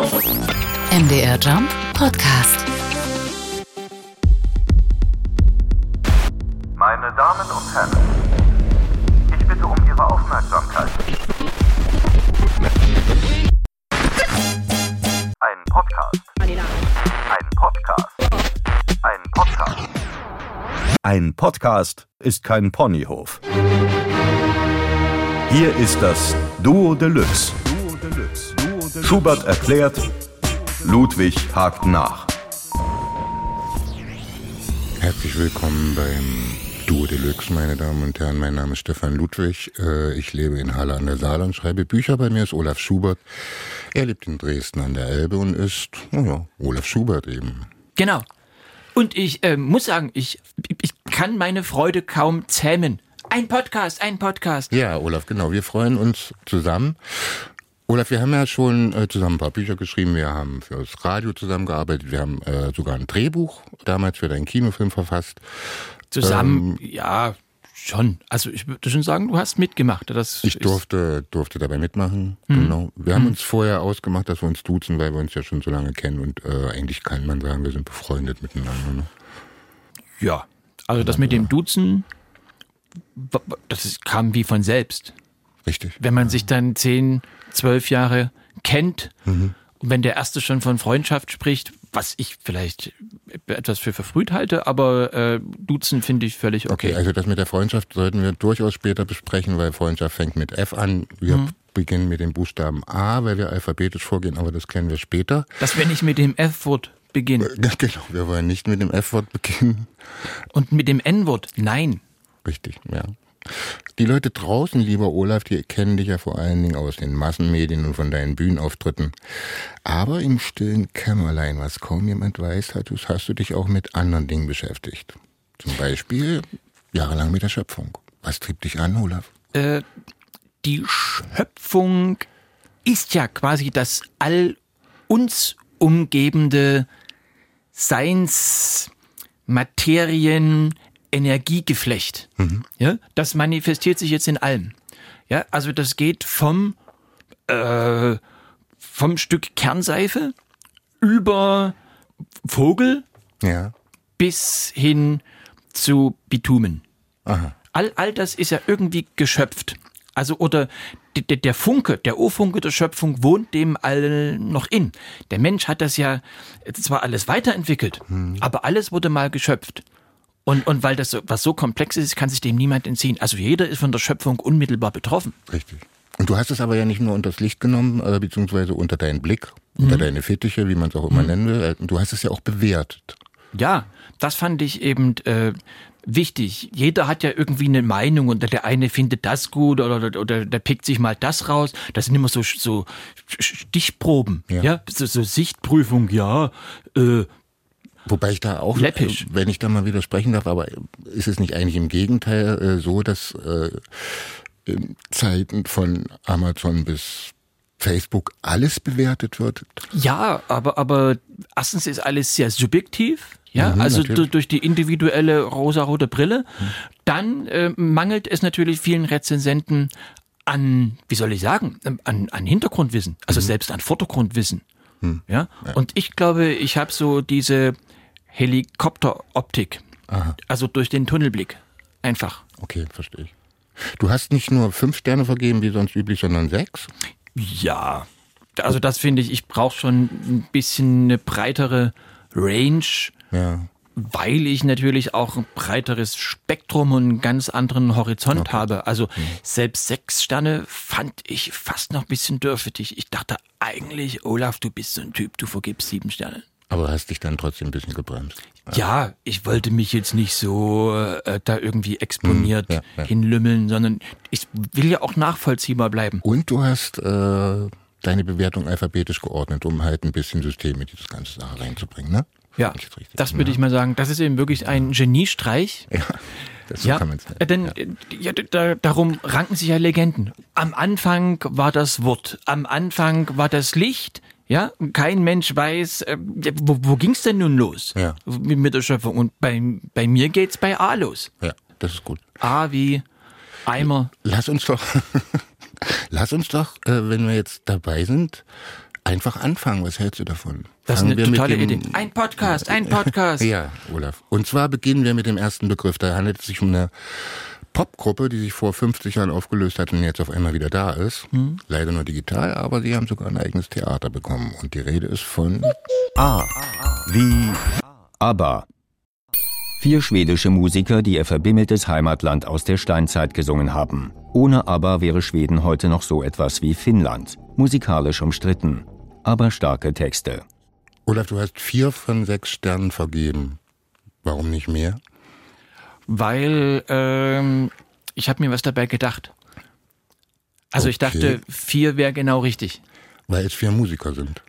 MDR Jump Podcast. Meine Damen und Herren, ich bitte um Ihre Aufmerksamkeit. Ein Podcast. Ein Podcast. Ein Podcast. Ein Podcast ist kein Ponyhof. Hier ist das Duo Deluxe. Schubert erklärt, Ludwig hakt nach. Herzlich willkommen beim Duo Deluxe, meine Damen und Herren. Mein Name ist Stefan Ludwig. Äh, Ich lebe in Halle an der Saale und schreibe Bücher. Bei mir ist Olaf Schubert. Er lebt in Dresden an der Elbe und ist, naja, Olaf Schubert eben. Genau. Und ich äh, muss sagen, ich, ich kann meine Freude kaum zähmen. Ein Podcast, ein Podcast. Ja, Olaf, genau. Wir freuen uns zusammen. Olaf, wir haben ja schon äh, zusammen ein paar Bücher geschrieben. Wir haben für das Radio zusammengearbeitet. Wir haben äh, sogar ein Drehbuch damals für deinen Kinofilm verfasst. Zusammen, ja, schon. Also ich würde schon sagen, du hast mitgemacht. Das Ich durfte, durfte dabei mitmachen, Mhm. genau. Wir haben uns vorher ausgemacht, dass wir uns duzen, weil wir uns ja schon so lange kennen und äh, eigentlich kann man sagen, wir sind befreundet miteinander. Ne? Ja. Also das mit dem Duzen, das kam wie von selbst. Richtig. Wenn man sich dann zehn, zwölf Jahre kennt Mhm. und wenn der Erste schon von Freundschaft spricht, was ich vielleicht etwas für verfrüht halte, aber äh, Duzen finde ich völlig okay. Okay, also das mit der Freundschaft sollten wir durchaus später besprechen, weil Freundschaft fängt mit F an. Wir Mhm. beginnen mit dem Buchstaben A, weil wir alphabetisch vorgehen, aber das klären wir später. Dass wir nicht mit dem F-Wort beginnen Ja, genau, wir wollen nicht mit dem F-Wort beginnen. und mit dem N-Wort, nein. Richtig, ja. Die Leute draußen, lieber Olaf, die kennen dich ja vor allen Dingen aus den Massenmedien und von deinen Bühnenauftritten. Aber im stillen Kämmerlein, was kaum jemand weiß, hast du dich auch mit anderen Dingen beschäftigt. Zum Beispiel jahrelang mit der Schöpfung. Was trieb dich an, Olaf? Äh, die Schöpfung ist ja quasi das all uns umgebende Seins, Energiegeflecht. Ja, das manifestiert sich jetzt in allem. Ja, also das geht vom äh, vom Stück Kernseife über Vogel Ja. bis hin zu Bitumen. Aha. All, all das ist ja irgendwie geschöpft. Also, oder der Funke, der Urfunke der Schöpfung wohnt dem all noch in. Der Mensch hat das ja zwar alles weiterentwickelt, aber alles wurde mal geschöpft. Und, und weil das so, was so komplex ist, kann sich dem niemand entziehen. Also jeder ist von der Schöpfung unmittelbar betroffen. Richtig. Und du hast es aber ja nicht nur unters Licht genommen, äh, beziehungsweise unter deinen Blick, unter deine Fittiche, wie man es auch immer nennen will. Äh, Du hast es ja auch bewertet. Ja, das fand ich eben äh, wichtig. Jeder hat ja irgendwie eine Meinung und der eine findet das gut oder, oder, oder der pickt sich mal das raus. Das sind immer so, so Stichproben, ja, Ja. So, so Sichtprüfung, ja. Äh, Wobei ich da auch, Läppisch. äh, wenn ich da mal widersprechen darf, aber ist es nicht eigentlich im Gegenteil äh, so, dass äh, in Zeiten von Amazon bis Facebook alles bewertet wird? ja, aber, aber erstens ist alles sehr subjektiv. Ja, Mhm, also natürlich. du- durch die individuelle rosarote Brille. Dann äh, mangelt es natürlich vielen Rezensenten an, wie soll ich sagen, ähm, an, an Hintergrundwissen, Mhm. also selbst an Vordergrundwissen. Hm. Ja? Und ich glaube, ich habe so diese Helikopteroptik, also durch den Tunnelblick, einfach. Okay, verstehe ich. Du hast nicht nur fünf Sterne vergeben, wie sonst üblich, sondern sechs? Ja, also das finde ich, ich brauche schon ein bisschen eine breitere Range, Ja. weil ich natürlich auch ein breiteres Spektrum und einen ganz anderen Horizont habe. Also selbst sechs Sterne fand ich fast noch ein bisschen dürftig. Ich dachte eigentlich, Olaf, du bist so ein Typ, du vergibst sieben Sterne. Aber hast dich dann trotzdem ein bisschen gebremst. Ja, ich wollte mich jetzt nicht so äh, da irgendwie exponiert Hm, ja, ja. hinlümmeln, sondern ich will ja auch nachvollziehbar bleiben. Und du hast äh, deine Bewertung alphabetisch geordnet, um halt ein bisschen System in dieses ganze Sache reinzubringen, ne? Ja, das würde ich mal sagen. Das ist eben wirklich ein Geniestreich. Ja, das so Ja, kann man es äh, denn äh, ja, da, darum ranken sich ja Legenden. Am Anfang war das Wort, am Anfang war das Licht. Ja, kein Mensch weiß, äh, wo, wo ging's denn nun los Ja. mit, mit der Schöpfung? Und bei, bei mir geht's bei A los. Ja, das ist gut. A wie Eimer. Lass uns doch, lass uns doch, äh, wenn wir jetzt dabei sind, einfach anfangen. Was hältst du davon? Das Fangen ist eine totale Idee. Ein Podcast, ein Podcast. Ja, Olaf. Und zwar beginnen wir mit dem ersten Begriff. Da handelt es sich um eine Popgruppe, die sich vor 50 Jahren aufgelöst hat und jetzt auf einmal wieder da ist. Hm. Leider nur digital, aber sie haben sogar ein eigenes Theater bekommen. Und die Rede ist von A. Wie ABBA. Vier schwedische Musiker, die ihr verbimmeltes Heimatland aus der Steinzeit gesungen haben. Ohne ABBA wäre Schweden heute noch so etwas wie Finnland. Musikalisch umstritten, aber starke Texte. Olaf, du hast vier von sechs Sternen vergeben. Warum nicht mehr? Weil ähm, ich habe mir was dabei gedacht. Also ich Okay. dachte, vier wäre genau richtig. Weil es vier Musiker sind.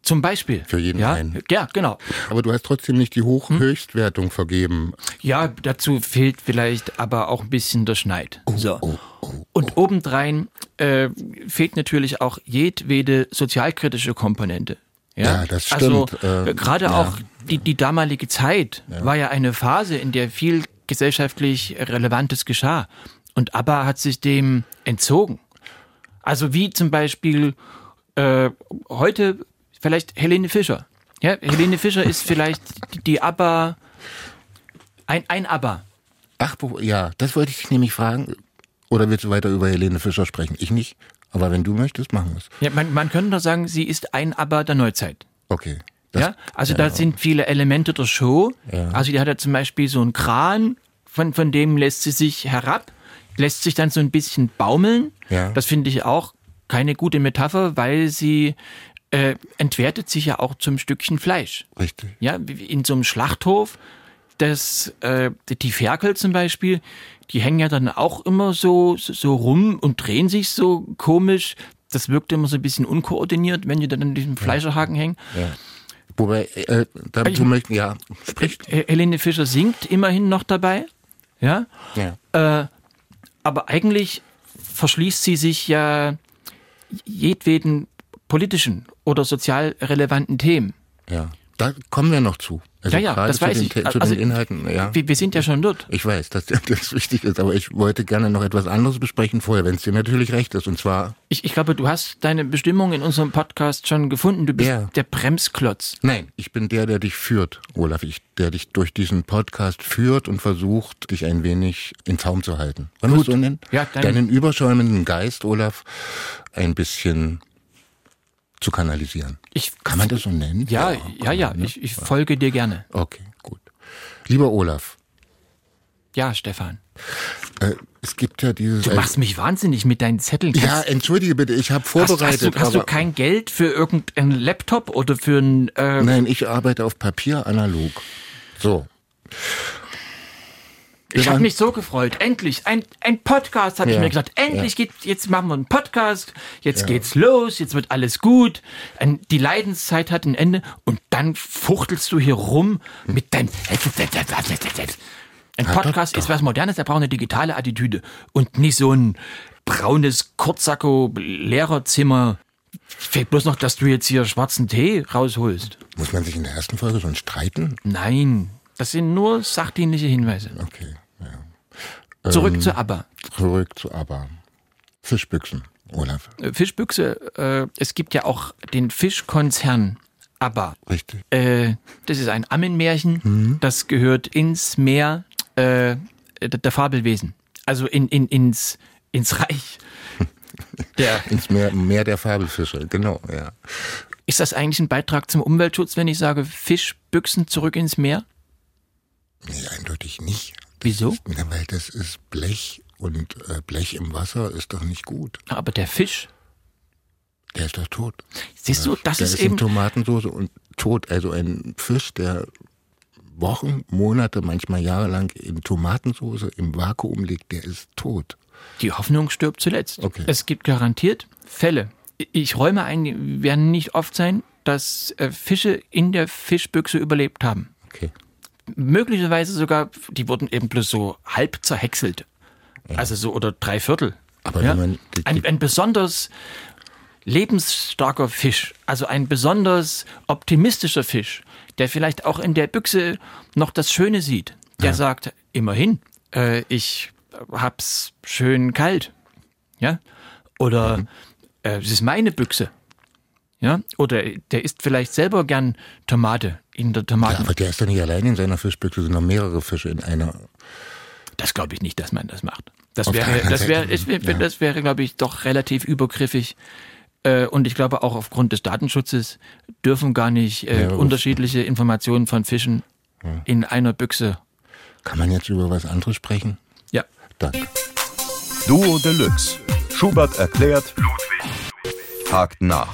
Zum Beispiel. Für jeden ja? einen. Ja, genau. Aber du hast trotzdem nicht die Hoch-Höchstwertung vergeben. Ja, dazu fehlt vielleicht aber auch ein bisschen der Schneid. so. oh, Und obendrein äh, fehlt natürlich auch jedwede sozialkritische Komponente. Ja, Ja, das Also stimmt. Äh, äh, gerade ja. auch die, die damalige Zeit war ja eine Phase, in der viel gesellschaftlich Relevantes geschah. Und ABBA hat sich dem entzogen. Also wie zum Beispiel äh, heute vielleicht Helene Fischer. Ja, Helene Fischer ist vielleicht die, ABBA, ein, ein ABBA. Ach, ja, das wollte ich dich nämlich fragen. Oder willst du weiter über Helene Fischer sprechen? Ich nicht. Aber wenn du möchtest, machen wir es. Ja, man, man könnte doch sagen, sie ist ein ABBA der Neuzeit. Okay. Das- ja, also da sind viele Elemente der Show. Ja. Also die hat ja zum Beispiel so einen Kran, von, von dem lässt sie sich herab, lässt sich dann so ein bisschen baumeln. Ja. Das finde ich auch keine gute Metapher, weil sie äh, entwertet sich ja auch zum Stückchen Fleisch. Richtig. Ja, wie in so einem Schlachthof, das, äh, die Ferkel zum Beispiel, die hängen ja dann auch immer so, so rum und drehen sich so komisch. Das wirkt immer so ein bisschen unkoordiniert, wenn die dann an diesem Fleischerhaken hängen. Wobei, äh, dazu Ich- möchten, ja, sprich. He- Helene Fischer singt immerhin noch dabei. Ja. Ja. Äh, aber eigentlich verschließt sie sich ja jedweden politischen oder sozial relevanten Themen. Ja. Da kommen wir noch zu. Also Ja, ja, das weiß den, ich. Zu Also, den Inhalten, ja. Wir, wir sind ja schon dort. Ich weiß, dass das wichtig ist, aber ich wollte gerne noch etwas anderes besprechen vorher, wenn es dir natürlich recht ist. Und zwar, Ich, ich glaube, du hast deine Bestimmung in unserem Podcast schon gefunden. Du bist Ja. der Bremsklotz. nein, ich bin der, der dich führt, Olaf. Ich, der dich durch diesen Podcast führt und versucht, dich ein wenig in Zaum zu halten. Wollen wir es so nennen? Ja, dann- Deinen überschäumenden Geist, Olaf, ein bisschen zu kanalisieren. Ich, Kann man das so nennen? ja, ja, ja, man, ne? ich, ich folge dir gerne. Okay, gut. Lieber Olaf, Ja, Stefan. äh, es gibt ja dieses... Du machst mich wahnsinnig mit deinen Zetteln. ja, entschuldige bitte, ich habe hast, vorbereitet. hast, du, hast du kein Geld für irgendeinen Laptop oder für ein... Äh, Nein, ich arbeite auf Papier analog. So. Ich habe mich so gefreut. Endlich, ein, ein Podcast, habe ich Ja, mir gesagt. Endlich geht, jetzt machen wir einen Podcast. Jetzt geht's los. Jetzt wird alles gut. Die Leidenszeit hat ein Ende. Und dann fuchtelst du hier rum mit deinem. Ein Podcast ist was Modernes. Der braucht eine digitale Attitüde und nicht so ein braunes Kurzsacko-Lehrerzimmer. Fehlt bloß noch, dass du jetzt hier schwarzen Tee rausholst. Muss man sich in der ersten Folge schon streiten? Nein, das sind nur sachdienliche Hinweise. Okay, ja. Zurück Ähm. zu ABBA. Zurück zu ABBA. Fischbüchsen, Olaf. Äh, Fischbüchse, äh, es gibt ja auch den Fischkonzern ABBA. Richtig. Äh, das ist ein Ammenmärchen, Mhm. das gehört ins Meer äh, der, der Fabelwesen. Also in, in, ins, ins Reich. Der, Ins Meer, Meer der Fabelfische, genau, ja. ist das eigentlich ein Beitrag zum Umweltschutz, wenn ich sage Fischbüchsen zurück ins Meer? Nee, eindeutig nicht. Wieso? Ja, weil das ist Blech und äh, Blech im Wasser ist doch nicht gut. Aber der Fisch, Der ist doch tot. siehst du, das der ist ist in eben. Tomatensauce und tot. Also ein Fisch, der Wochen, Monate, manchmal jahrelang in Tomatensauce im Vakuum liegt, der ist tot. Die Hoffnung stirbt zuletzt. Okay. Es gibt garantiert Fälle. Ich räume ein, werden nicht oft sein, dass äh, Fische in der Fischbüchse überlebt haben. Okay. Möglicherweise sogar, die wurden eben bloß so halb zerhäckselt. Also so oder drei Viertel. Aber Ja? wenn man die, Ein, die, ein besonders lebensstarker Fisch, also ein besonders optimistischer Fisch, der vielleicht auch in der Büchse noch das Schöne sieht, der sagt, immerhin, äh, ich hab's schön kalt. Ja? Oder Mhm. äh, es ist meine Büchse. Ja, oder der isst vielleicht selber gern Tomate in der Ja, Tomaten. aber der ist doch nicht allein in seiner Fischbüchse, sind noch mehrere Fische in einer. Das glaube ich nicht, dass man das macht. Das wäre, das wäre, ich finde, ja. das wäre, glaube ich, doch relativ übergriffig. Äh, Und ich glaube auch aufgrund des Datenschutzes dürfen gar nicht äh, Ja, das- unterschiedliche Informationen von Fischen in einer Büchse. Kann man jetzt über was anderes sprechen? Ja. Danke. Duo Deluxe. Schubert erklärt, fragt nach.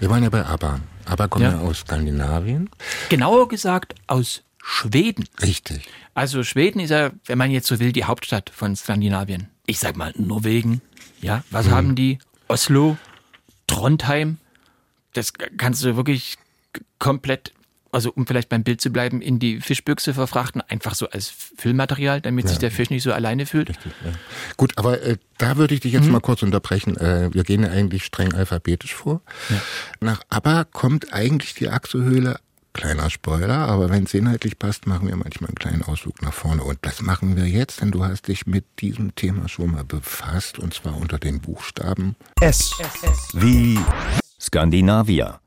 Wir waren ja bei ABBA. ABBA kommt ja, aus Skandinavien. Genauer gesagt aus Schweden. Richtig. Also Schweden ist ja, wenn man jetzt so will, die Hauptstadt von Skandinavien. Ich sag mal Norwegen. Ja, was haben die? Oslo, Trondheim. Das kannst du wirklich komplett, also um vielleicht beim Bild zu bleiben, in die Fischbüchse verfrachten, einfach so als Füllmaterial, damit sich der Fisch nicht so alleine fühlt. Gut, aber äh, da würde ich dich jetzt mal kurz unterbrechen. Äh, wir gehen ja eigentlich streng alphabetisch vor. Nach ABBA kommt eigentlich die Achsehöhle. Kleiner Spoiler, aber wenn es inhaltlich passt, machen wir manchmal einen kleinen Ausflug nach vorne. Und das machen wir jetzt, denn du hast dich mit diesem Thema schon mal befasst, und zwar unter den Buchstaben. S. Wie Skandinavier.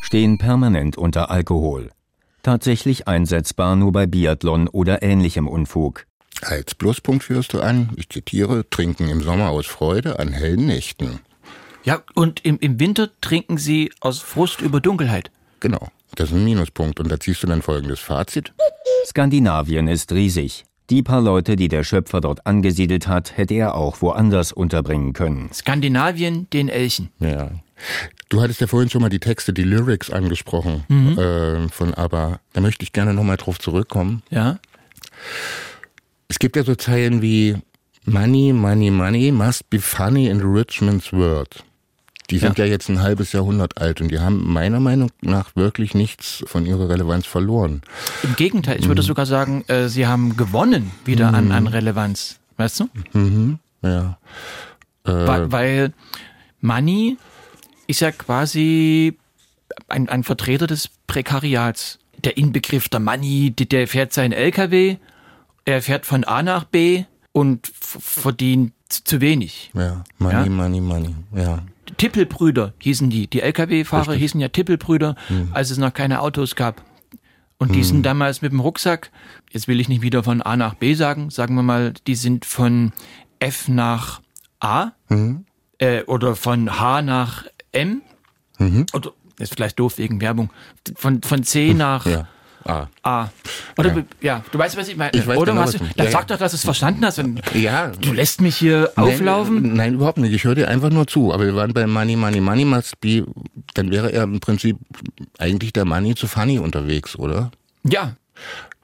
Stehen permanent unter Alkohol. Tatsächlich einsetzbar nur bei Biathlon oder ähnlichem Unfug. Als Pluspunkt führst du an, ich zitiere, trinken im Sommer aus Freude an hellen Nächten. Ja, und im, im Winter trinken sie aus Frust über Dunkelheit. Genau, das ist ein Minuspunkt. Und da ziehst du dann folgendes Fazit. Skandinavien ist riesig. Die paar Leute, die der Schöpfer dort angesiedelt hat, hätte er auch woanders unterbringen können. Skandinavien, den Elchen. Ja. Du hattest ja vorhin schon mal die Texte, die Lyrics angesprochen äh, von ABBA. Da möchte ich gerne nochmal drauf zurückkommen. Ja. Es gibt ja so Zeilen wie Money, money, money must be funny in the rich man's world. Die sind ja. jetzt ein halbes Jahrhundert alt und die haben meiner Meinung nach wirklich nichts von ihrer Relevanz verloren. Im Gegenteil, ich würde Mhm. sogar sagen, äh, sie haben gewonnen wieder an, an Relevanz. Weißt du? Mhm. Ja. Äh, Weil, weil Money ist ja quasi ein, ein Vertreter des Prekariats. Der Inbegriff der Money, die- der fährt seinen LKW, er fährt von A nach B und verdient zu wenig. ja. Money, Ja? money, money. Ja. Tippelbrüder hießen die. Die LKW-Fahrer hießen ja Tippelbrüder, als es noch keine Autos gab. Und die sind damals mit dem Rucksack, jetzt will ich nicht wieder von A nach B sagen, sagen wir mal, die sind von F nach A äh, oder von H nach M. Oder, das ist vielleicht doof wegen Werbung, von, von C nach Ja. Ah. A. Oder ja. du weißt, was ich meine. Ich weiß Oder genau, hast was du, dann ja, sag ja. doch, dass du es verstanden hast. Und Ja. Du lässt mich hier auflaufen. Nein, nein, überhaupt nicht. Ich höre dir einfach nur zu. Aber wir waren bei Money, Money, Money must be. Dann wäre er im Prinzip eigentlich der Money zu Funny unterwegs, oder? Ja,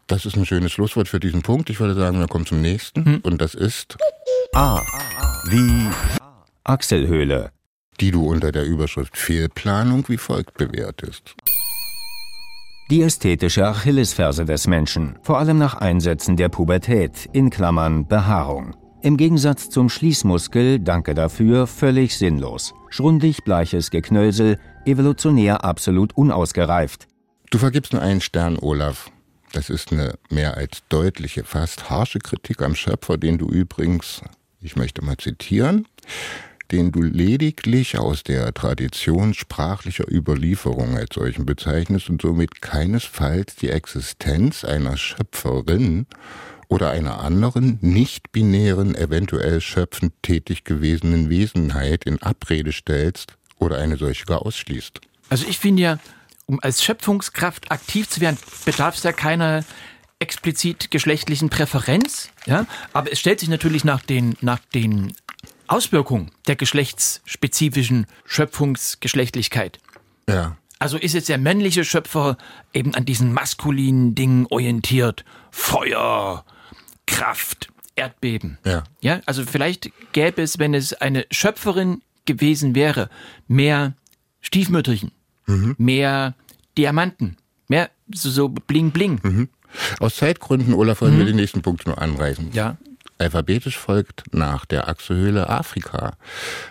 Das ist ein schönes Schlusswort für diesen Punkt. Ich würde sagen, wir kommen zum nächsten. Und das ist, A. Wie Achselhöhle. Die du unter der Überschrift Fehlplanung wie folgt bewertest. Die ästhetische Achillesferse des Menschen, vor allem nach Einsätzen der Pubertät, in Klammern Behaarung. Im Gegensatz zum Schließmuskel, danke dafür, völlig sinnlos. Schrundig bleiches Geknösel, evolutionär absolut unausgereift. Du vergibst nur einen Stern, Olaf. Das ist eine mehr als deutliche, fast harsche Kritik am Schöpfer, den du übrigens, ich möchte mal zitieren, den du lediglich aus der Tradition sprachlicher Überlieferung als solchen bezeichnest und somit keinesfalls die Existenz einer Schöpferin oder einer anderen nicht-binären, eventuell schöpfend tätig gewesenen Wesenheit in Abrede stellst oder eine solche gar ausschließt. Also ich finde ja, um als Schöpfungskraft aktiv zu werden, bedarf es ja keiner explizit geschlechtlichen Präferenz, ja, aber es stellt sich natürlich nach den, nach den Auswirkungen der geschlechtsspezifischen Schöpfungsgeschlechtlichkeit. Ja. Also ist jetzt der männliche Schöpfer eben an diesen maskulinen Dingen orientiert. Feuer, Kraft, Erdbeben. Ja. Ja, also vielleicht gäbe es, wenn es eine Schöpferin gewesen wäre, mehr Stiefmütterchen, mehr Diamanten, mehr so, so bling bling. Aus Zeitgründen, Olaf, wollen wir den nächsten Punkt nur anreißen. Ja. Alphabetisch folgt nach der Achsehöhle Afrika.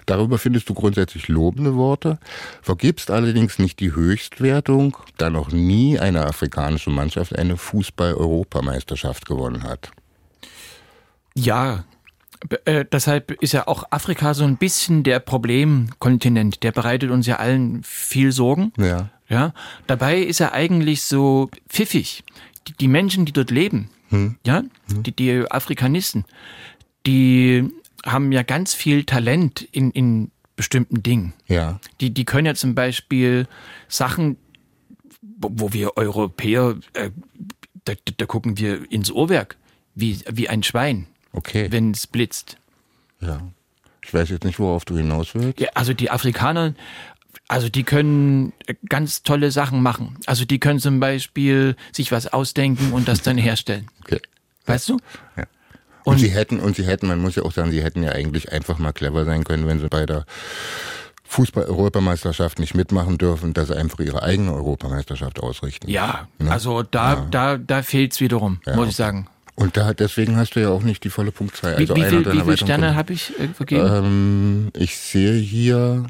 Darüber findest du grundsätzlich lobende Worte, vergibst allerdings nicht die Höchstwertung, da noch nie eine afrikanische Mannschaft eine Fußball-Europameisterschaft gewonnen hat. Ja, Äh, deshalb ist ja auch Afrika so ein bisschen der Problemkontinent. Der bereitet uns ja allen viel Sorgen. Ja. Ja, dabei ist er eigentlich so pfiffig. Die, die Menschen, die dort leben, ja, die, die Afrikanisten, die haben ja ganz viel Talent in, in bestimmten Dingen. Ja. Die, die können ja zum Beispiel Sachen, wo, wir Europäer, äh, da, da- gucken wir ins Uhrwerk, wie, wie ein Schwein, Okay. wenn es blitzt. ja. Ich weiß jetzt nicht, worauf du hinaus willst. Ja, also die Afrikaner, also die können äh, ganz tolle Sachen machen. Also die können zum Beispiel sich was ausdenken und das dann herstellen. Okay. Weißt du? Ja. Und, Und- sie hätten, und sie hätten, man muss ja auch sagen, sie hätten ja eigentlich einfach mal clever sein können, wenn sie bei der Fußball-Europameisterschaft nicht mitmachen dürfen, dass sie einfach ihre eigene Europameisterschaft ausrichten. Ja, Ne? also da, da, da fehlt's wiederum, muss ich sagen. Und da, deswegen hast du ja auch nicht die volle Punktzahl. Wie, Also wie einer viel, wie viele Sterne habe ich äh, vergeben? Ähm, ich sehe hier,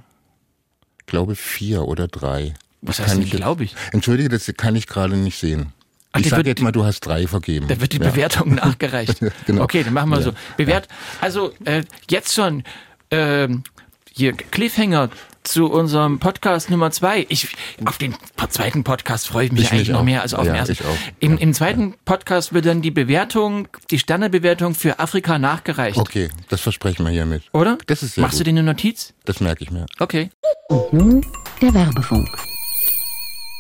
glaube vier oder drei. Was Das heißt denn, glaube ich? Entschuldige, das kann ich gerade nicht sehen. Ach, ich die sag wird- jetzt mal, du hast drei vergeben. Da wird die Ja. Bewertung nachgereicht. Genau. Okay, dann machen wir Ja. so. Bewert, also äh, jetzt schon ähm, hier Cliffhanger zu unserem Podcast Nummer zwei. Ich auf den zweiten Podcast freue ich mich Ich eigentlich noch auch. mehr als auf den Ja, ersten. ich auch. Im, Im zweiten Podcast wird dann die Bewertung, die Sternebewertung für Afrika nachgereicht. Okay, das versprechen wir hiermit. Oder? Das ist sehr Machst du gut. dir eine Notiz? Das merke ich mir. Okay. Und nun der Werbefunk.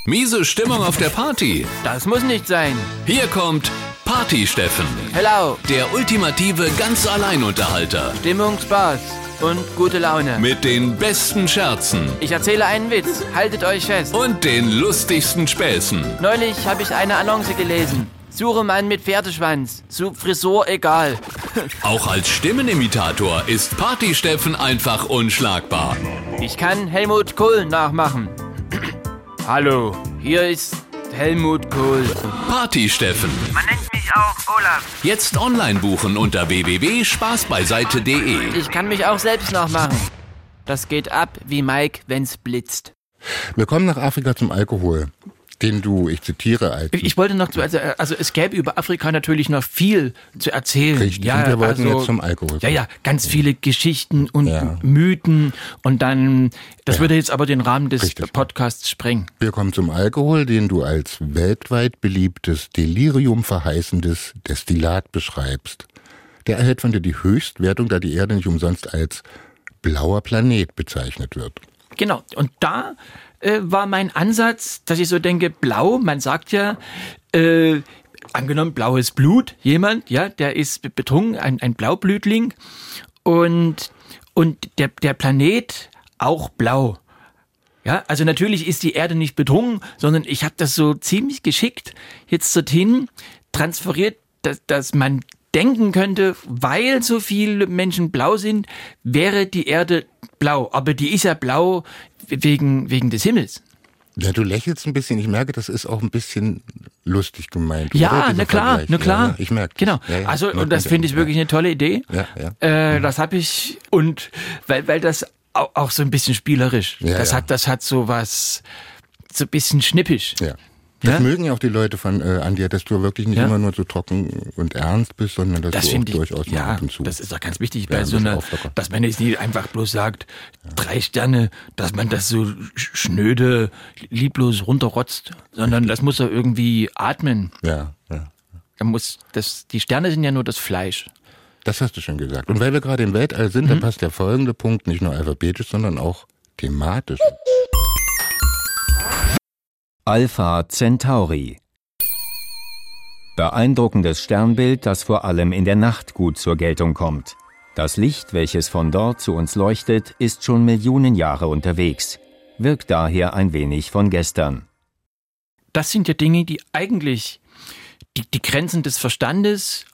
Miese Stimmung auf der Party. Das muss nicht sein. Hier kommt Party Steffen, Hello. der ultimative ganz Alleinunterhalter Stimmung, Spaß und gute Laune. mit den besten Scherzen Ich erzähle einen Witz. Haltet euch fest. und den lustigsten Späßen. Neulich habe ich eine Annonce gelesen. Suche Mann mit Pferdeschwanz. Zu Frisur egal. Auch als Stimmenimitator ist Party Steffen einfach unschlagbar. Ich kann Helmut Kohl nachmachen. Hallo, hier ist Helmut Kohl. Party Steffen. Man nennt mich auch Olaf. Jetzt online buchen unter www.spaßbeiseite.de. Ich kann mich auch selbst nachmachen. Das geht ab wie Mike, wenn's blitzt. Wir kommen nach Afrika zum Alkohol, den du, ich zitiere, als Ich wollte noch zu, also, also es gäbe über Afrika natürlich noch viel zu erzählen. Richtig, und wir wollten also, jetzt zum Alkohol Ja, ja, ganz viele Geschichten und Ja. Mythen und dann, das Ja. würde jetzt aber den Rahmen des Richtig. Podcasts sprengen. Wir kommen zum Alkohol, den du als weltweit beliebtes, Delirium verheißendes Destillat beschreibst. Der erhält von dir die Höchstwertung, da die Erde nicht umsonst als blauer Planet bezeichnet wird. Genau. Und da äh, war mein Ansatz, dass ich so denke, blau, man sagt ja, äh, angenommen, blaues Blut, jemand, ja, der ist be- betrunken, ein, ein Blaublütling und, und der, der Planet auch blau. Ja, also natürlich ist die Erde nicht betrunken, sondern ich habe das so ziemlich geschickt jetzt dorthin transferiert, dass, dass man denken könnte, weil so viele Menschen blau sind, wäre die Erde blau. Aber die ist ja blau wegen, wegen des Himmels. Ja, du lächelst ein bisschen. Ich merke, das ist auch ein bisschen lustig gemeint. Ja, na klar, na klar. Ja, ja, ich merke. Genau. Ja, also, und das finde ich wirklich eine tolle Idee. Ja, ja. Äh, das habe ich, und weil, weil das auch, auch so ein bisschen spielerisch, Ja, das hat, das hat so was, so ein bisschen schnippisch. Ja. Das Ja? mögen ja auch die Leute von äh, an dir, dass du wirklich nicht Ja? immer nur so trocken und ernst bist, sondern dass Das du auch ich, durchaus ja, ab und zu. das ist doch ganz wichtig Ja, bei so einer, dass man jetzt nicht einfach bloß sagt, drei Sterne, dass man das so sch- schnöde, lieblos runterrotzt, sondern das muss er irgendwie atmen. ja, ja. Da muss, das, die Sterne sind ja nur das Fleisch. Das hast du schon gesagt. Und weil wir gerade im Weltall sind, Mhm. da passt der folgende Punkt nicht nur alphabetisch, sondern auch thematisch. Alpha Centauri. Beeindruckendes Sternbild, das vor allem in der Nacht gut zur Geltung kommt. Das Licht, welches von dort zu uns leuchtet, ist schon Millionen Jahre unterwegs, wirkt daher ein wenig von gestern. Das sind ja Dinge, die eigentlich die, die Grenzen des Verstandes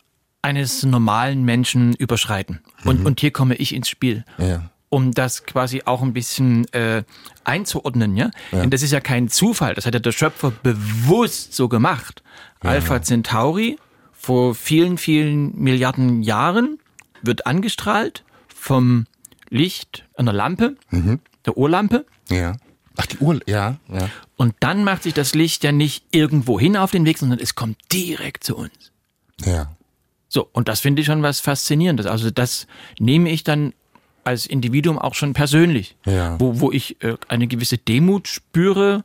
eines normalen Menschen überschreiten. Und, und hier komme ich ins Spiel. Ja. Um das quasi auch ein bisschen äh, einzuordnen, ja? Denn das ist ja kein Zufall, das hat ja der Schöpfer bewusst so gemacht. Alpha Centauri vor vielen, vielen Milliarden Jahren wird angestrahlt vom Licht einer Lampe, der Urlampe. Ja. Ach, die Uhr, ja, ja. Und dann macht sich das Licht ja nicht irgendwo hin auf den Weg, sondern es kommt direkt zu uns. Ja. So, und das finde ich schon was Faszinierendes. Also das nehme ich dann als Individuum auch schon persönlich, Ja. wo, wo ich äh, eine gewisse Demut spüre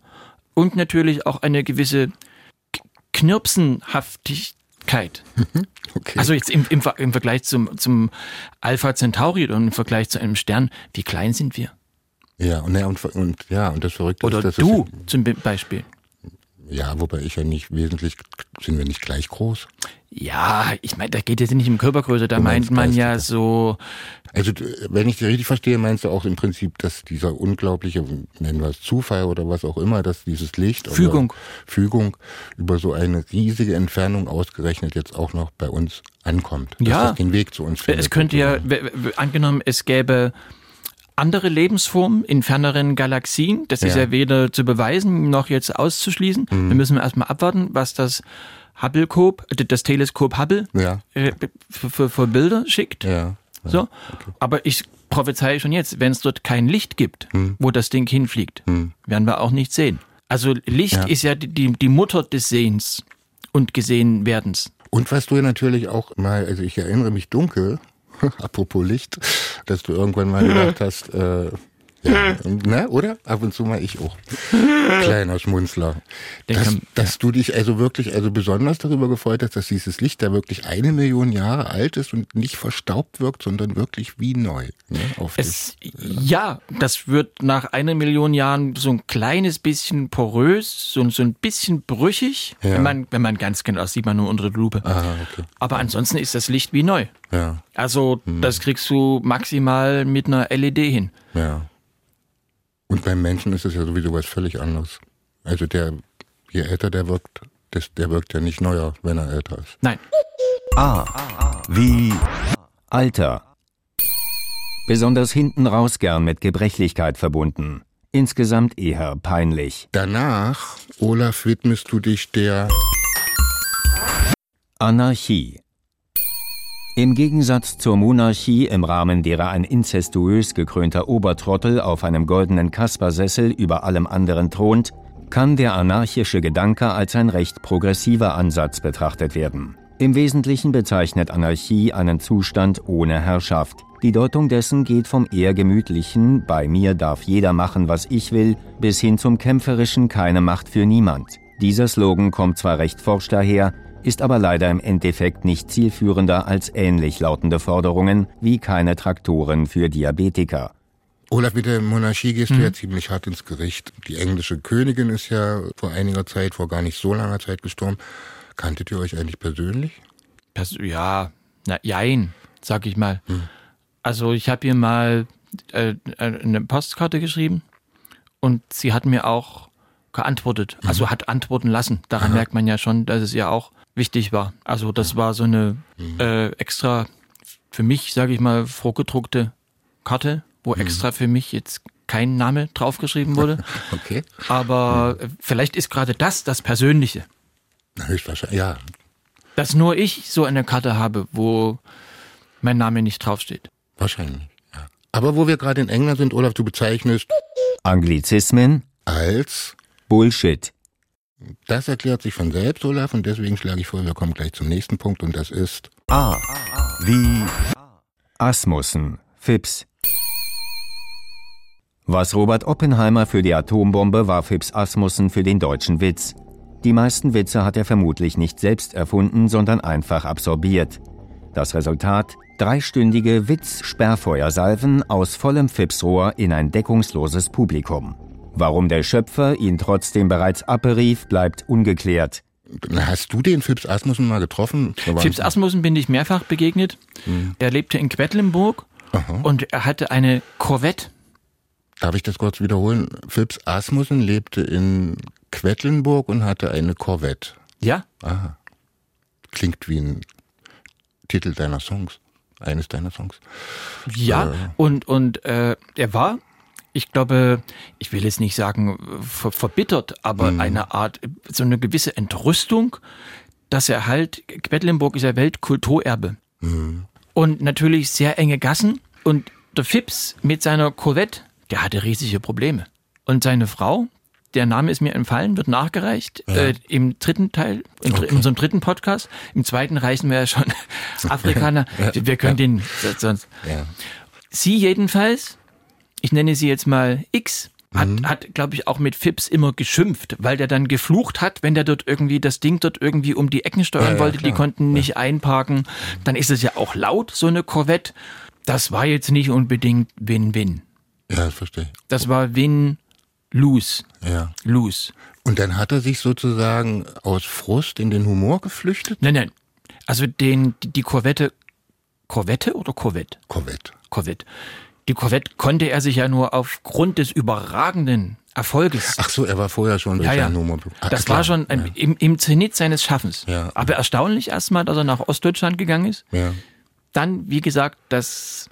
und natürlich auch eine gewisse K- Knirpsenhaftigkeit. Okay. Also jetzt im, im, im Vergleich zum, zum Alpha Centauri oder im Vergleich zu einem Stern, wie klein sind wir? ja, und, ja, und, und, ja, und das Verrückte Oder ist, dass du zum Be- Beispiel. Ja, wobei ich ja nicht wesentlich, sind wir nicht gleich groß? Ja, ich meine, da geht jetzt nicht um Körpergröße, da meint man ja geistige. so, Also, wenn ich dich richtig verstehe, meinst du auch im Prinzip, dass dieser unglaubliche, nennen wir es Zufall oder was auch immer, dass dieses Licht Fügung. Über, Fügung über so eine riesige Entfernung ausgerechnet jetzt auch noch bei uns ankommt. Dass Ja. das den Weg zu uns findet. es könnte ja, angenommen, es gäbe andere Lebensformen in ferneren Galaxien. Das ist Ja. ja weder zu beweisen noch jetzt auszuschließen. Mhm. Da müssen wir erstmal abwarten, was das Hubble-Kop, äh, das Teleskop Hubble Ja. äh, für, für, für Bilder schickt. Ja. So. Aber ich prophezeie schon jetzt, wenn es dort kein Licht gibt, Hm. wo das Ding hinfliegt, werden wir auch nichts sehen. Also Licht Ja. ist ja die, die, Mutter des Sehens und Gesehenwerdens. Und was du ja natürlich auch mal, also ich erinnere mich dunkel, apropos Licht, dass du irgendwann mal gedacht hast, äh, ja, ne, oder? Ab und zu mal ich auch. Kleiner Schmunzler. Dass, dass du dich also wirklich also besonders darüber gefreut hast, dass dieses Licht da wirklich eine Million Jahre alt ist und nicht verstaubt wirkt, sondern wirklich wie neu. Ne, auf dich. Es, ja, das wird nach einer Million Jahren so ein kleines bisschen porös, so, so ein bisschen brüchig, Ja. wenn, man, wenn man ganz genau, das sieht man nur unter der Lupe. Ah, okay. Aber ansonsten ist das Licht wie neu. Ja, Also Hm. das kriegst du maximal mit einer LED hin. ja. Und beim Menschen ist es ja sowieso was völlig anderes. Also der, je älter der wirkt, des- der wirkt ja nicht neuer, wenn er älter ist. Nein, A. Wie Alter. Besonders hinten raus gern mit Gebrechlichkeit verbunden. Insgesamt eher peinlich. Danach, Olaf, widmest du dich der Anarchie. Im Gegensatz zur Monarchie, im Rahmen derer ein inzestuös gekrönter Obertrottel auf einem goldenen Kaspersessel über allem anderen thront, kann der anarchische Gedanke als ein recht progressiver Ansatz betrachtet werden. Im Wesentlichen bezeichnet Anarchie einen Zustand ohne Herrschaft. Die Deutung dessen geht vom eher gemütlichen Bei mir darf jeder machen, was ich will, bis hin zum kämpferischen Keine Macht für niemand. Dieser Slogan kommt zwar recht forsch daher, ist aber leider im Endeffekt nicht zielführender als ähnlich lautende Forderungen wie keine Traktoren für Diabetiker. Olaf, mit der Monarchie gehst du ja ziemlich hart ins Gericht. Die englische Königin ist ja vor einiger Zeit, vor gar nicht so langer Zeit gestorben. Kanntet ihr euch eigentlich persönlich? das, ja, na, jein, sag ich mal. Also ich habe ihr mal äh, eine Postkarte geschrieben und sie hat mir auch geantwortet, also hat antworten lassen. Daran merkt man ja schon, dass es ihr auch wichtig war. Also das war so eine äh, extra für mich, sage ich mal, vorgedruckte Karte, wo extra für mich jetzt kein Name draufgeschrieben wurde. Okay. Aber äh, vielleicht ist gerade das das Persönliche, Na, höchstwahrscheinlich, ja. dass nur ich so eine Karte habe, wo mein Name nicht draufsteht. Wahrscheinlich, ja. Aber wo wir gerade in England sind, Olaf, du bezeichnest Anglizismen? als, Bullshit. Das erklärt sich von selbst, Olaf, und deswegen schlage ich vor, wir kommen gleich zum nächsten Punkt, und das ist, A. Wie Asmussen, Fips. Was Robert Oppenheimer für die Atombombe war Fips Asmussen für den deutschen Witz. Die meisten Witze hat er vermutlich nicht selbst erfunden, sondern einfach absorbiert. Das Resultat? Dreistündige Witz-Sperrfeuersalven aus vollem Fipsrohr in ein deckungsloses Publikum. Warum der Schöpfer ihn trotzdem bereits abberief, bleibt ungeklärt. hast du den Fips Asmussen mal getroffen? Fips Asmussen bin ich mehrfach begegnet. Er lebte in Quedlinburg und er hatte eine Corvette. Darf ich das kurz wiederholen? Fips Asmussen lebte in Quedlinburg und hatte eine Corvette. Ja, Klingt wie ein Titel deiner Songs. Eines deiner Songs. ja. Und, und äh, er war, ich glaube, ich will jetzt nicht sagen ver verbittert, aber eine Art, so eine gewisse Entrüstung, dass er halt, Quedlinburg ist ja Weltkulturerbe. Und natürlich sehr enge Gassen. Und der Fips mit seiner Corvette, der hatte riesige Probleme. Und seine Frau, der Name ist mir entfallen, wird nachgereicht Ja. äh, im dritten Teil, in, Okay. in unserem dritten Podcast. Im zweiten reichen wir ja schon Afrikaner. Wir können den sonst. Ja. Sie jedenfalls, ich nenne sie jetzt mal X, hat, Mhm. hat glaube ich, auch mit Fips immer geschimpft, weil der dann geflucht hat, wenn der dort irgendwie das Ding dort irgendwie um die Ecken steuern Ja, ja, wollte. Die klar. konnten nicht einparken. Dann ist es ja auch laut, so eine Corvette. Das war jetzt nicht unbedingt Win-Win. Ja, das verstehe Das war Win-Lose. Ja. Lose. Und dann hat er sich sozusagen aus Frust in den Humor geflüchtet? Nein, nein. Also den, die die Corvette, Corvette oder Corvette? Corvette. Corvette. Die Corvette konnte er sich ja nur aufgrund des überragenden Erfolges. Ach so, er war vorher schon ja, ja. Humor. Ah, Das klar. war schon ein, im, im Zenit seines Schaffens. Ja. Aber erstaunlich erstmal, dass er nach Ostdeutschland gegangen ist. Ja. Dann, wie gesagt, das,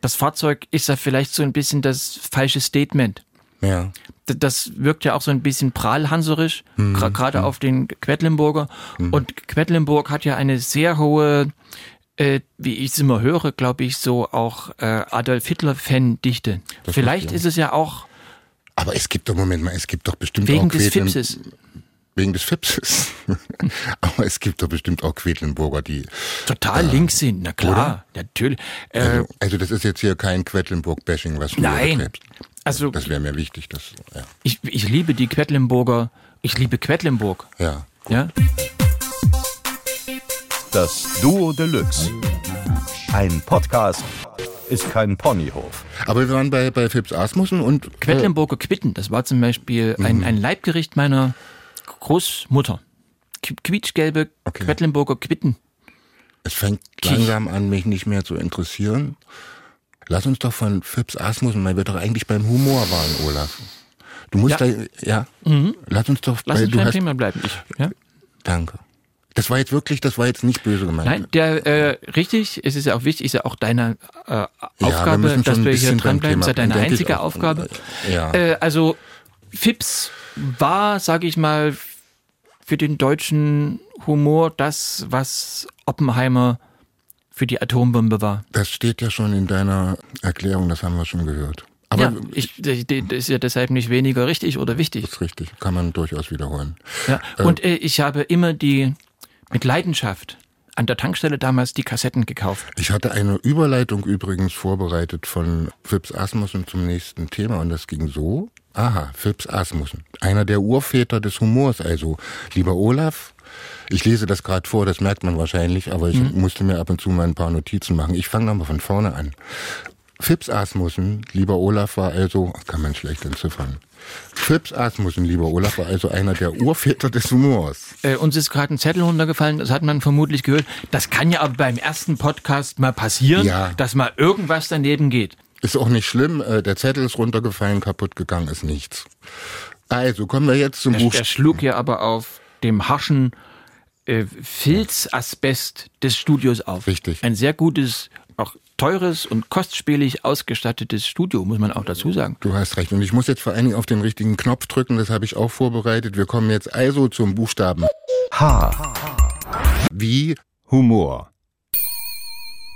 das Fahrzeug ist ja vielleicht so ein bisschen das falsche Statement. Ja. Das wirkt ja auch so ein bisschen prahlhanserisch, Mhm. gerade auf den Quedlinburger. Und Quedlinburg hat ja eine sehr hohe, äh, wie ich es immer höre, glaube ich, so auch äh, Adolf Hitler-Fan-Dichte. Vielleicht ist es ja auch Aber es gibt doch, Moment mal, es gibt doch bestimmt wegen auch des Quedlin- Fipses. Wegen des Fipses. Aber es gibt doch bestimmt auch Quedlinburger, die. Total links sind, na klar, natürlich. Äh, Also, also das ist jetzt hier kein Quedlinburg-Bashing, was du Nein. betreibst. also Das wäre mir wichtig, dass. Ja. ich, ich liebe die Quedlinburger, ich liebe Quedlinburg. ja. Ja? Das Duo Deluxe. Ein Podcast ist kein Ponyhof. Aber wir waren bei, bei Fips Asmussen und. Äh, Quedlinburger Quitten, das war zum Beispiel ein, Mhm. ein Leibgericht meiner Großmutter. Qu- Quietschgelbe Okay. Quedlinburger Quitten. es fängt langsam an, mich nicht mehr zu interessieren. Lass uns doch von Fips Asmussen, weil wir doch eigentlich beim Humor waren, Olaf. Du musst Ja. da, ja, lass uns doch, Lass uns beim Thema bleiben. Ich, ja? danke. Das war jetzt wirklich, das war jetzt nicht böse gemeint. Nein, der äh, richtig, es ist ja auch wichtig, ist ja auch deine äh, wir Aufgabe, müssen dass wir hier dranbleiben. Das ist ja deine ich einzige. Aufgabe. Ja. Äh, also Fips war, sage ich mal, für den deutschen Humor das, was Oppenheimer für die Atombombe war. Das steht ja schon in deiner Erklärung, das haben wir schon gehört. Aber ja, ich, das ist ja deshalb nicht weniger richtig oder wichtig. ist richtig, kann man durchaus wiederholen. Ja. Und äh, ich habe immer die mit Leidenschaft an der Tankstelle damals die Kassetten gekauft. Ich hatte eine Überleitung übrigens vorbereitet von Phipps Asmussen zum nächsten Thema und das ging so. Aha, Phipps Asmussen, einer der Urväter des Humors. Also, lieber Olaf, ich lese das gerade vor, das merkt man wahrscheinlich, aber ich musste mir ab und zu mal ein paar Notizen machen. Ich fange nochmal von vorne an. Phipps Asmussen, lieber Olaf, war also, kann man schlecht entziffern. Phipps Asmussen, lieber Olaf, war also einer der Urväter des Humors. Äh, uns ist gerade ein Zettel runtergefallen, das hat man vermutlich gehört. Das kann ja aber beim ersten Podcast mal passieren, Ja. dass mal irgendwas daneben geht. Ist auch nicht schlimm, äh, der Zettel ist runtergefallen, kaputt gegangen, ist nichts. Also, kommen wir jetzt zum Der, Buch. der schlug ja aber auf dem harschen äh, Filzasbest des Studios auf. Richtig. Ein sehr gutes, teures und kostspielig ausgestattetes Studio, muss man auch dazu sagen. Du hast recht. Und ich muss jetzt vor allen Dingen auf den richtigen Knopf drücken, das habe ich auch vorbereitet. Wir kommen jetzt also zum Buchstaben H. wie Humor.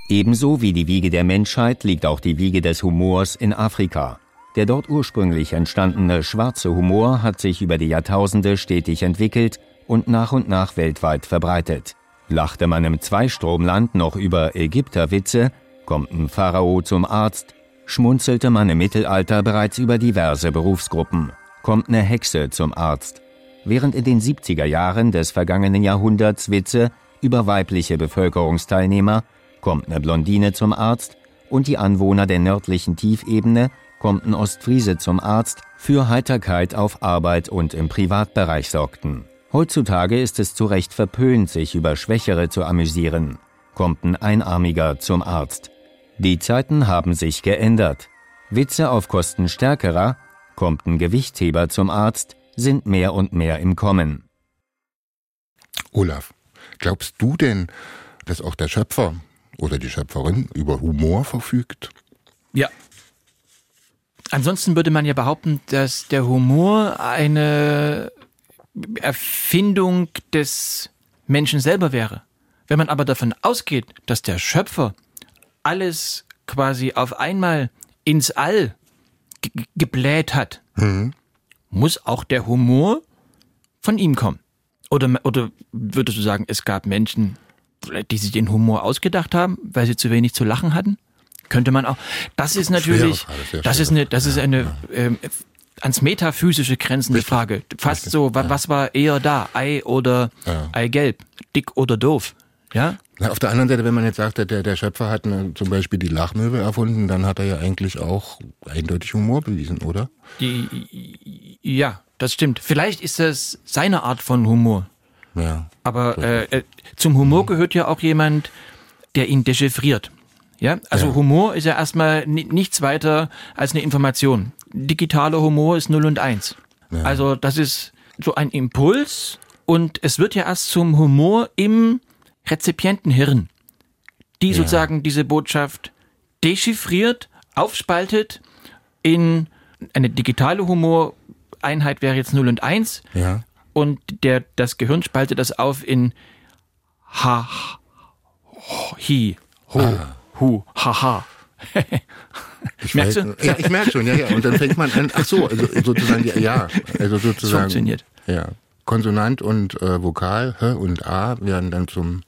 Ebenso wie die Wiege der Menschheit liegt auch die Wiege des Humors in Afrika. Der dort ursprünglich entstandene schwarze Humor hat sich über die Jahrtausende stetig entwickelt und nach und nach weltweit verbreitet. Lachte man im Zweistromland noch über Ägypterwitze, kommt ein Pharao zum Arzt, schmunzelte man im Mittelalter bereits über diverse Berufsgruppen, kommt eine Hexe zum Arzt. Während in den 70er Jahren des vergangenen Jahrhunderts Witze über weibliche Bevölkerungsteilnehmer, kommt eine Blondine zum Arzt und die Anwohner der nördlichen Tiefebene, kommt ein Ostfriese zum Arzt, für Heiterkeit auf Arbeit und im Privatbereich sorgten. Heutzutage ist es zu Recht verpönt, sich über Schwächere zu amüsieren. Kommt ein Einarmiger zum Arzt. Die Zeiten haben sich geändert. Witze auf Kosten Stärkerer, kommt ein Gewichtsheber zum Arzt, sind mehr und mehr im Kommen. Olaf. Glaubst du denn, dass auch der Schöpfer oder die Schöpferin über Humor verfügt? Ja. Ansonsten würde man ja behaupten, dass der Humor eine Erfindung des Menschen selber wäre. Wenn man aber davon ausgeht, dass der Schöpfer alles quasi auf einmal ins All ge gebläht hat muss auch der Humor von ihm kommen. Oder, oder würdest du sagen, es gab Menschen, die sich den Humor ausgedacht haben, weil sie zu wenig zu lachen hatten? Könnte man auch. Das ist natürlich, Frage, das ist eine, das ist eine ähm, ans metaphysische grenzende Frage. Fast so, wa- was war eher da, Ei oder. Eigelb, dick oder doof? Ja, Na, Auf der anderen Seite, wenn man jetzt sagt, der, der Schöpfer hat ne, zum Beispiel die Lachmöwe erfunden, dann hat er ja eigentlich auch eindeutig Humor bewiesen, oder? die, ja, das stimmt. Vielleicht ist das seine Art von Humor. Ja. Aber äh, äh, zum Humor gehört ja auch jemand, der ihn dechiffriert. Ja, also Ja. Humor ist ja erstmal ni nichts weiter als eine Information. Digitaler Humor ist 0 und 1. Ja. Also das ist so ein Impuls und es wird ja erst zum Humor im Rezipientenhirn, die sozusagen diese Botschaft dechiffriert, aufspaltet in eine digitale Humoreinheit wäre jetzt 0 und 1 Ja. und der, das Gehirn spaltet das auf in ha, ho, hi, ho, Ah. hu, haha. Ich Merkst weiß- du? Ja, ich merke schon, ja, ja. Und dann fängt man an, ach so, also sozusagen, ja, ja also sozusagen. funktioniert. Ja. Konsonant und äh, Vokal, H und A werden dann zum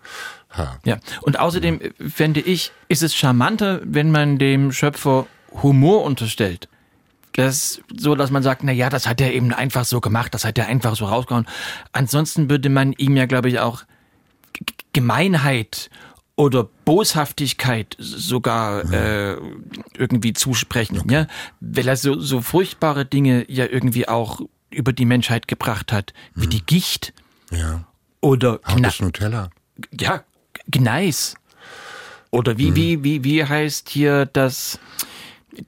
H. Ja, und außerdem äh, fände ich, ist es charmanter, wenn man dem Schöpfer Humor unterstellt. Das so, dass man sagt, na ja, das hat er eben einfach so gemacht, das hat er einfach so rausgehauen. Ansonsten würde man ihm ja, glaube ich, auch G- Gemeinheit oder Boshaftigkeit sogar äh, irgendwie zusprechen, ja, weil er so, so furchtbare Dinge ja irgendwie auch über die Menschheit gebracht hat, wie die Gicht Ja. oder Hartes Nutella. ja, Gneis. Oder wie, wie, wie, wie heißt hier das,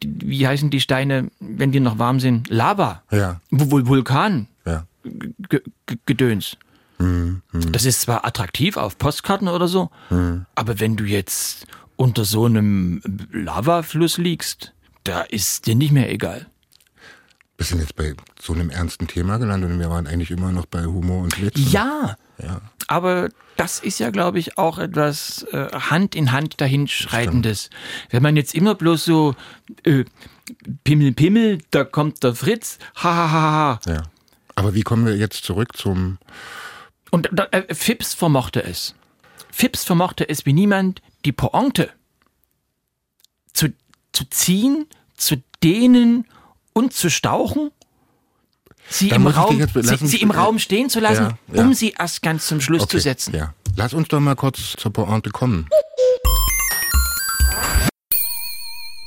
wie heißen die Steine, wenn die noch warm sind? Lava. Ja. Vul Vulkan. Ja. G Gedöns. Das ist zwar attraktiv auf Postkarten oder so, aber wenn du jetzt unter so einem Lavafluss liegst, da ist dir nicht mehr egal. Wir sind jetzt bei so einem ernsten Thema gelandet und wir waren eigentlich immer noch bei Humor und Witz. Ja, Ja. aber das ist ja, glaube ich, auch etwas äh, Hand in Hand dahinschreitendes. Wenn man jetzt immer bloß so äh, Pimmel, Pimmel, da kommt der Fritz, ha, ha, ha, ha. ja. Aber wie kommen wir jetzt zurück zum, Und äh, Fips vermochte es. Fips vermochte es wie niemand, die Pointe zu, zu ziehen, zu dehnen und zu stauchen. Sie, Da im Raum, jetzt- sie, sie im Raum stehen zu lassen, Ja, ja. um sie erst ganz zum Schluss zu Okay, setzen. Ja. Lass uns doch mal kurz zur Pointe kommen.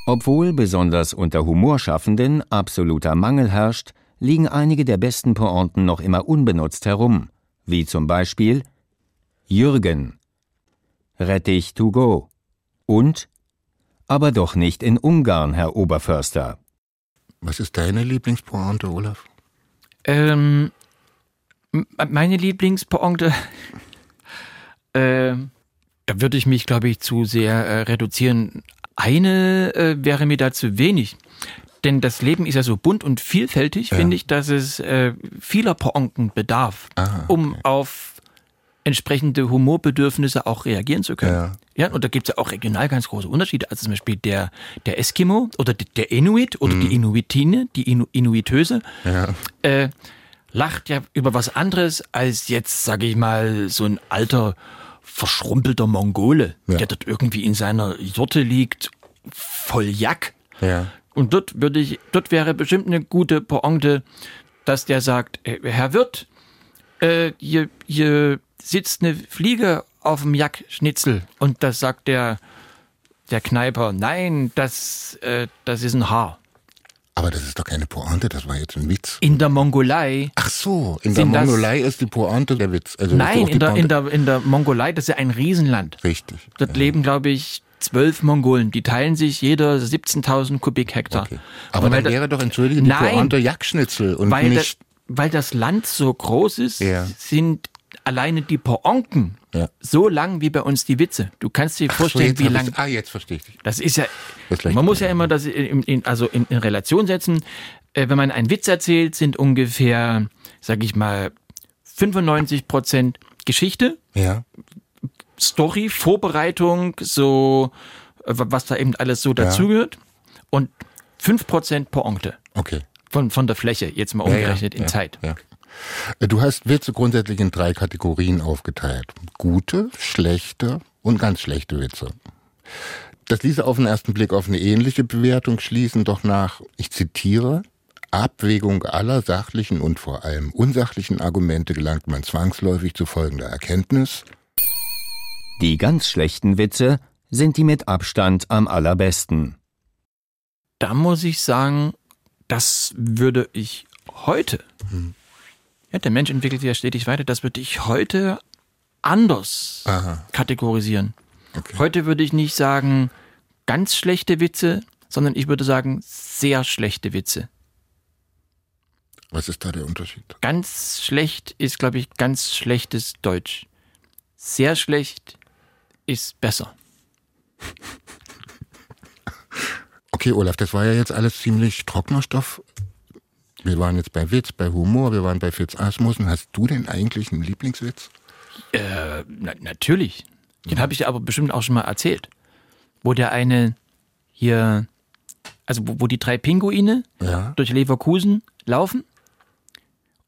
Obwohl besonders unter Humorschaffenden absoluter Mangel herrscht, liegen einige der besten Pointen noch immer unbenutzt herum, wie zum Beispiel Jürgen, Rettich to go und aber doch nicht in Ungarn, Herr Oberförster. Was ist deine Lieblingspointe, Olaf? Ähm, meine Lieblingspointe, äh, da würde ich mich, glaube ich, zu sehr äh, reduzieren. Eine äh, wäre mir da zu wenig. Denn das Leben ist ja so bunt und vielfältig, finde ich, dass es äh, vieler Pointen bedarf, Ah, um auf entsprechende Humorbedürfnisse auch reagieren zu können. Ja. Ja, und da gibt's ja auch regional ganz große Unterschiede. Also zum Beispiel der, der Eskimo oder der Inuit oder die Inuitine, die Inu Inuitöse, Mhm. Ja. äh, lacht ja über was anderes als jetzt, sage ich mal, so ein alter, verschrumpelter Mongole, Ja. der dort irgendwie in seiner Jurte liegt, voll Jack. Ja. Und dort würde ich, dort wäre bestimmt eine gute Pointe, dass der sagt, äh, Herr Wirt, äh, hier, hier sitzt eine Fliege auf dem Jackschnitzel. Und das sagt der, der Kneiper, nein, das, äh, das ist ein Haar. Aber das ist doch keine Pointe, das war jetzt ein Witz. In der Mongolei Ach so, in der das- Mongolei ist die Pointe der Witz. Also Nein, in der, in, der, in der Mongolei, das ist ja ein Riesenland. Richtig. Dort leben, glaube ich, zwölf Mongolen. Die teilen sich jeder 17.000 Kubik-Hektar. Okay. Aber dann wäre doch, entschuldige, die Nein. Pointe Jackschnitzel und weil, das, nicht... weil das Land so groß ist, Ja. sind alleine die Pointen Ja. so lang wie bei uns die Witze. Du kannst dir Ach so, vorstellen, wie lang. Ah, jetzt verstehe ich dich. Das ist ja. Das Man muss ja immer das in, in, also in, in Relation setzen. Äh, wenn man einen Witz erzählt, sind ungefähr, sag ich mal, 95 Prozent Geschichte, Ja. Story, Vorbereitung, so äh, was da eben alles so dazugehört und 5% Pointe. Okay. Von, von der Fläche, jetzt mal umgerechnet in ja, Zeit. Äh, Du hast Witze grundsätzlich in drei Kategorien aufgeteilt. Gute, schlechte und ganz schlechte Witze. Das ließe auf den ersten Blick auf eine ähnliche Bewertung schließen, doch nach, ich zitiere, Abwägung aller sachlichen und vor allem unsachlichen Argumente gelangt man zwangsläufig zu folgender Erkenntnis. Die ganz schlechten Witze sind die mit Abstand am allerbesten. Da muss ich sagen, das würde ich heute, ja, der Mensch entwickelt sich ja stetig weiter, das würde ich heute anders Aha. kategorisieren. Okay. Heute würde ich nicht sagen ganz schlechte Witze, sondern ich würde sagen sehr schlechte Witze. Was ist da der Unterschied? Ganz schlecht ist, glaube ich, ganz schlechtes Deutsch. Sehr schlecht ist besser. Okay, Olaf, das war ja jetzt alles ziemlich trockener Stoff. Wir waren jetzt bei Witz, bei Humor, wir waren bei Fitzasmussen. Hast du denn eigentlich einen Lieblingswitz? Äh, na, natürlich. Den habe ich dir aber bestimmt auch schon mal erzählt. Wo der eine hier, also wo, wo die drei Pinguine Ja. durch Leverkusen laufen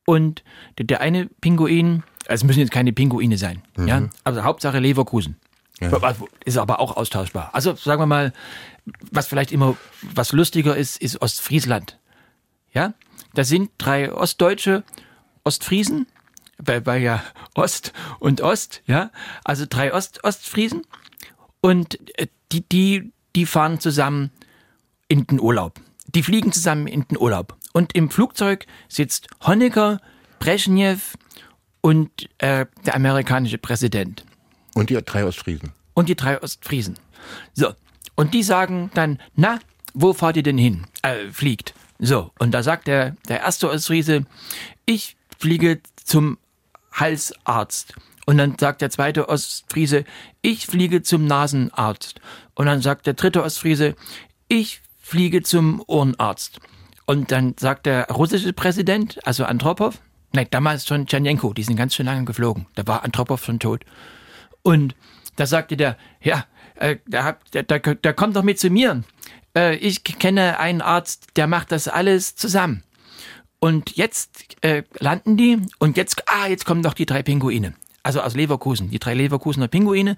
und der, der eine Pinguin, also es müssen jetzt keine Pinguine sein, ja, also Hauptsache Leverkusen. Also Ist aber auch austauschbar. Also sagen wir mal, was vielleicht immer was lustiger ist, ist Ostfriesland. Ja, da sind drei Ostdeutsche Ostfriesen, weil, weil ja Ost und Ost, ja, also drei Ost Ostfriesen und äh, die die die fahren zusammen in den Urlaub. Die fliegen zusammen in den Urlaub. Und im Flugzeug sitzt Honecker, Brezhnev und äh, der amerikanische Präsident Und die drei Ostfriesen. und die drei Ostfriesen. So, und die sagen dann, na, wo fahrt ihr denn hin? Äh, fliegt. So, und da sagt der, der erste Ostfriese, ich fliege zum Halsarzt. Und dann sagt der zweite Ostfriese, ich fliege zum Nasenarzt. Und dann sagt der dritte Ostfriese, ich fliege zum Ohrenarzt. Und dann sagt der russische Präsident, also Andropov, nein, damals schon Tschernjenko, die sind ganz schön lange geflogen. Da war Andropov schon tot. Und da sagte der, ja, äh, hat- der, der, der kommt doch mit zu mir. Äh, ich kenne einen Arzt, der macht das alles zusammen. Und jetzt äh, landen die und jetzt, ah, jetzt kommen doch die drei Pinguine. Also aus Leverkusen, die drei Leverkusener Pinguine.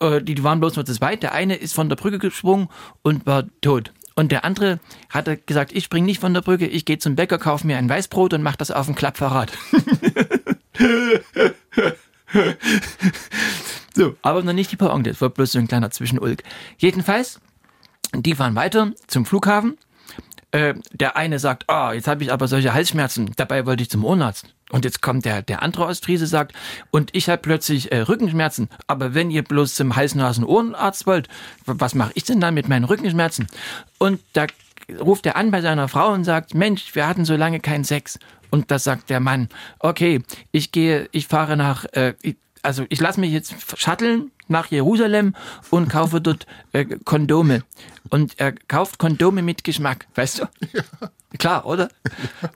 Äh, die, die waren bloß nur zu zweit. Der eine ist von der Brücke gesprungen und war tot. Und der andere hatte gesagt, ich spring nicht von der Brücke, ich gehe zum Bäcker, kaufe mir ein Weißbrot und mach das auf dem Klappfahrrad. So, aber noch nicht die Pointe. Das war bloß so ein kleiner Zwischenulk. Jedenfalls, die fahren weiter zum Flughafen. Äh, der eine sagt, ah, jetzt habe ich aber solche Halsschmerzen. Dabei wollte ich zum Ohrenarzt. Und jetzt kommt der, der andere Ostfriese sagt, und ich habe plötzlich äh, Rückenschmerzen. Aber wenn ihr bloß zum Hals-Nasen-Ohrenarzt wollt, was mache ich denn dann mit meinen Rückenschmerzen? Und da ruft er an bei seiner Frau und sagt, Mensch, wir hatten so lange keinen Sex. Und da sagt der Mann, okay, ich gehe, ich fahre nach, äh, also ich lasse mich jetzt shutteln nach Jerusalem und kaufe dort äh, Kondome. Und er kauft Kondome mit Geschmack, weißt du? Klar, oder?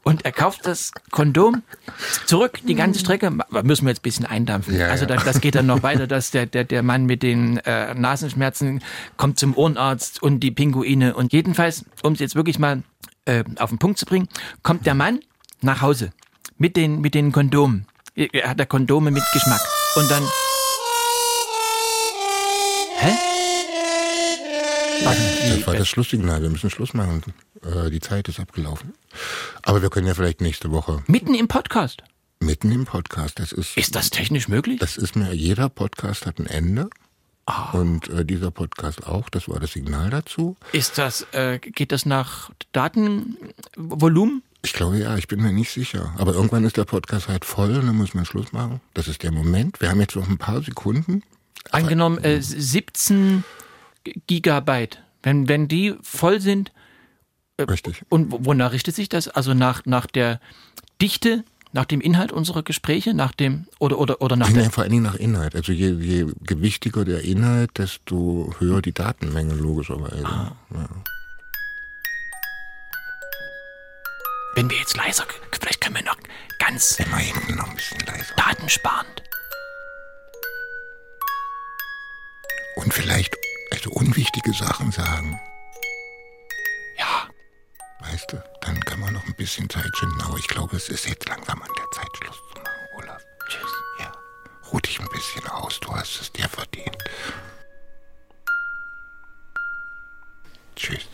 Und er kauft das Kondom zurück, die ganze Strecke. Ma- Müssen wir jetzt ein bisschen eindampfen. Ja, also ja. Das, das geht dann noch weiter, dass der, der, der Mann mit den äh, Nasenschmerzen kommt zum Ohrenarzt und die Pinguine. Und jedenfalls, um es jetzt wirklich mal äh, auf den Punkt zu bringen, kommt der Mann nach Hause mit den, mit den Kondomen. Er hat da Kondome mit Geschmack. Und dann. Hä? Warte, Das war das Schlusssignal. Wir müssen Schluss machen. Äh, die Zeit ist abgelaufen. Aber wir können ja vielleicht nächste Woche mitten im Podcast. mitten im Podcast. Das ist, Ist das technisch möglich? das ist mir, jeder Podcast hat ein Ende. Ah. Und äh, dieser Podcast auch. Das war das Signal dazu. Ist das, äh, geht das nach Datenvolumen? Ich glaube ja, ich bin mir nicht sicher. Aber irgendwann ist der Podcast halt voll und dann muss man Schluss machen. Das ist der Moment. Wir haben jetzt noch ein paar Sekunden. Angenommen, äh, 17 Gigabyte. Wenn, wenn die voll sind, Richtig. und wo- wonach richtet sich das? Also nach, nach der Dichte, nach dem Inhalt unserer Gespräche, nach dem, oder, oder, oder nach der, vor allen Dingen nach Inhalt. Also je, je gewichtiger der Inhalt, desto höher die Datenmenge logischerweise. Ah. Ja. wenn wir jetzt leiser, vielleicht können wir noch ganz hinten noch ein bisschen leiser. datensparend. Und vielleicht also unwichtige Sachen sagen. Ja, Weißt du, dann kann man noch ein bisschen Zeit schinden, aber ich glaube, es ist jetzt langsam an der Zeit, Schluss zu machen, Olaf. Tschüss. Ja, ruh dich ein bisschen aus, du hast es dir verdient. Tschüss.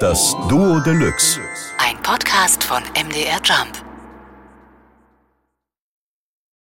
Das Duo Deluxe. Ein Podcast von MDR Jump.